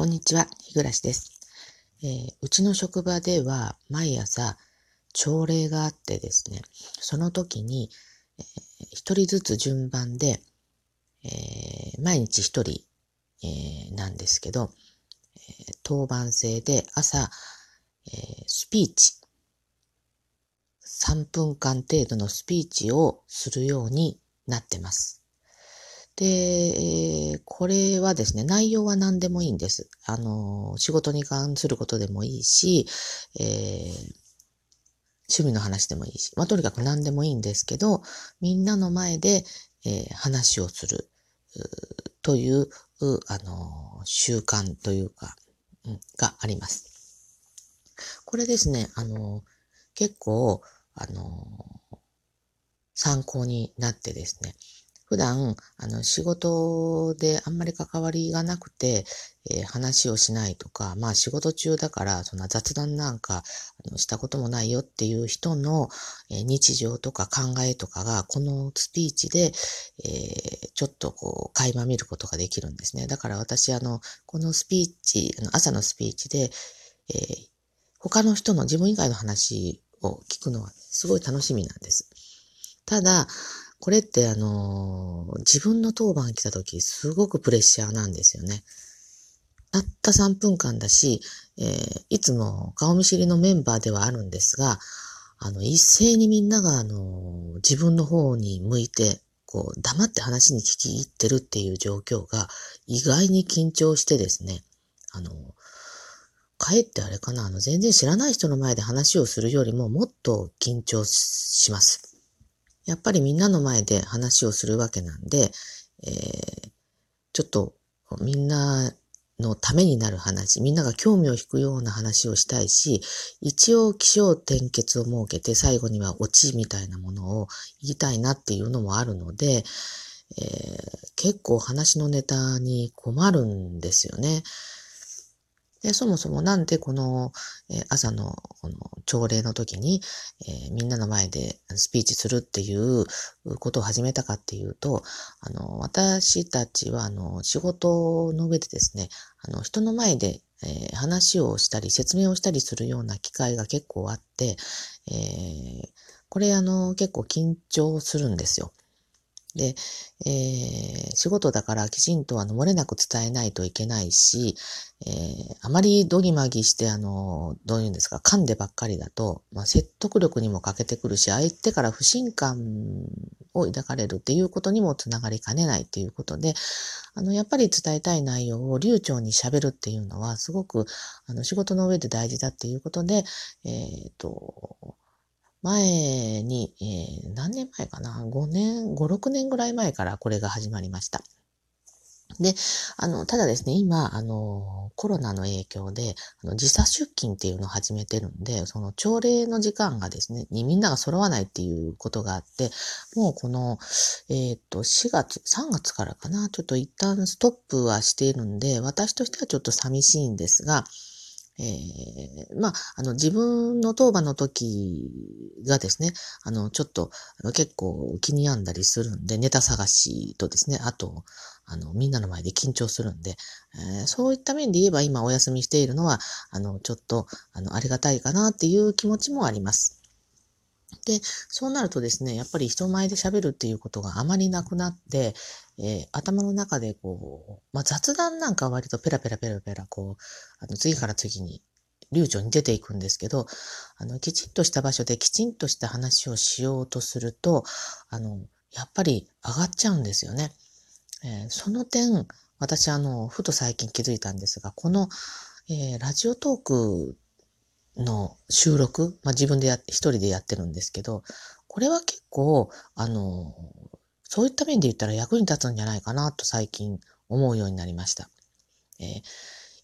こんにちは、日暮です、えー、うちの職場では毎朝朝礼があってですね、その時に、えー、一人ずつ順番で、えー、毎日一人、えー、なんですけど、えー、当番制で朝、えー、スピーチ、3分間程度のスピーチをするようになってます。で、えー、これはですね、内容は何でもいいんです。あの、仕事に関することでもいいし、えー、趣味の話でもいいし、まあ、とにかく何でもいいんですけど、みんなの前で、えー、話をする、という、あの、習慣というか、うん、があります。これですね、あの、結構、あの、参考になってですね、普段、あの、仕事であんまり関わりがなくて、えー、話をしないとか、まあ仕事中だから、そんな雑談なんかあのしたこともないよっていう人の、えー、日常とか考えとかが、このスピーチで、えー、ちょっとこう、垣間見ることができるんですね。だから私、あの、このスピーチ、あの朝のスピーチで、え、他の人の自分以外の話を聞くのはすごい楽しみなんです。ただ、これってあのー、自分の当番来た時すごくプレッシャーなんですよね。たった3分間だし、えー、いつも顔見知りのメンバーではあるんですが、あの、一斉にみんながあの、自分の方に向いて、こう、黙って話に聞き入ってるっていう状況が意外に緊張してですね、あの、かえってあれかな、あの、全然知らない人の前で話をするよりももっと緊張します。やっぱりみんなの前で話をするわけなんで、えー、ちょっとみんなのためになる話、みんなが興味を引くような話をしたいし、一応気象転結を設けて最後にはオチみたいなものを言いたいなっていうのもあるので、えー、結構話のネタに困るんですよね。で、そもそもなんでこの、え朝のこの朝礼の時に、え、みんなの前でスピーチするっていうことを始めたかっていうと、あの、私たちはあの、仕事の上でですね、あの、人の前で、えー、話をしたり説明をしたりするような機会が結構あって、えー、これあの、結構緊張するんですよ。で、えー、仕事だからきちんとあの漏れなく伝えないといけないし、えー、あまりドギマギして、あの、どういうんですか、噛んでばっかりだと、まあ、説得力にも欠けてくるし、相手から不信感を抱かれるっていうことにもつながりかねないっていうことで、あの、やっぱり伝えたい内容を流暢に喋るっていうのは、すごく、あの、仕事の上で大事だっていうことで、えっ、ー、と、前に、えー、何年前かな ?5 年、5、6年ぐらい前からこれが始まりました。で、あの、ただですね、今、あの、コロナの影響で、あの時差出勤っていうのを始めてるんで、その朝礼の時間がですね、にみんなが揃わないっていうことがあって、もうこの、えっ、ー、と、4月、3月からかな、ちょっと一旦ストップはしているんで、私としてはちょっと寂しいんですが、えー、まあ、あの、自分の当番の時がですね、あの、ちょっと、あの結構気に病んだりするんで、ネタ探しとですね、あと、あの、みんなの前で緊張するんで、えー、そういった面で言えば今お休みしているのは、あの、ちょっと、あの、ありがたいかなっていう気持ちもあります。で、そうなるとですね、やっぱり人前で喋るっていうことがあまりなくなって、えー、頭の中でこう、まあ、雑談なんかは割とペラペラペラペラ、こう、あの次から次に流暢に出ていくんですけど、あの、きちんとした場所できちんとした話をしようとすると、あの、やっぱり上がっちゃうんですよね。えー、その点、私あの、ふと最近気づいたんですが、この、えー、ラジオトークの収録、まあ、自分でや、一人でやってるんですけど、これは結構、あの、そういった面で言ったら役に立つんじゃないかなと最近思うようになりました。えー、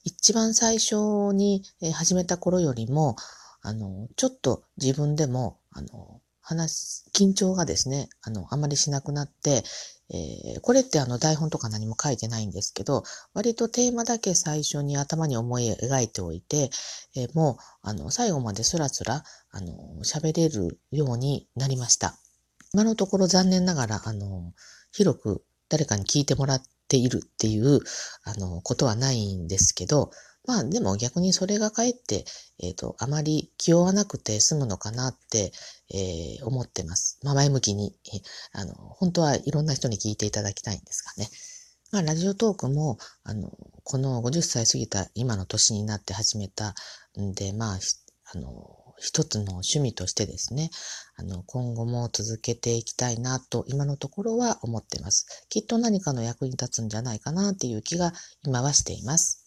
一番最初に始めた頃よりも、あの、ちょっと自分でも、あの、話、緊張がですね、あの、あまりしなくなって、えー、これってあの台本とか何も書いてないんですけど、割とテーマだけ最初に頭に思い描いておいて、えー、もう、あの、最後までスラスラ、あの、喋れるようになりました。今のところ残念ながら、あの、広く誰かに聞いてもらっているっていう、あの、ことはないんですけど、まあでも逆にそれがかえって、えっ、ー、と、あまり気負わなくて済むのかなって、えー、思ってます。まあ前向きに、あの、本当はいろんな人に聞いていただきたいんですがね。まあラジオトークも、あの、この50歳過ぎた今の年になって始めたんで、まあ、あの、一つの趣味としてですね、あの、今後も続けていきたいなと、今のところは思ってます。きっと何かの役に立つんじゃないかなっていう気が今はしています。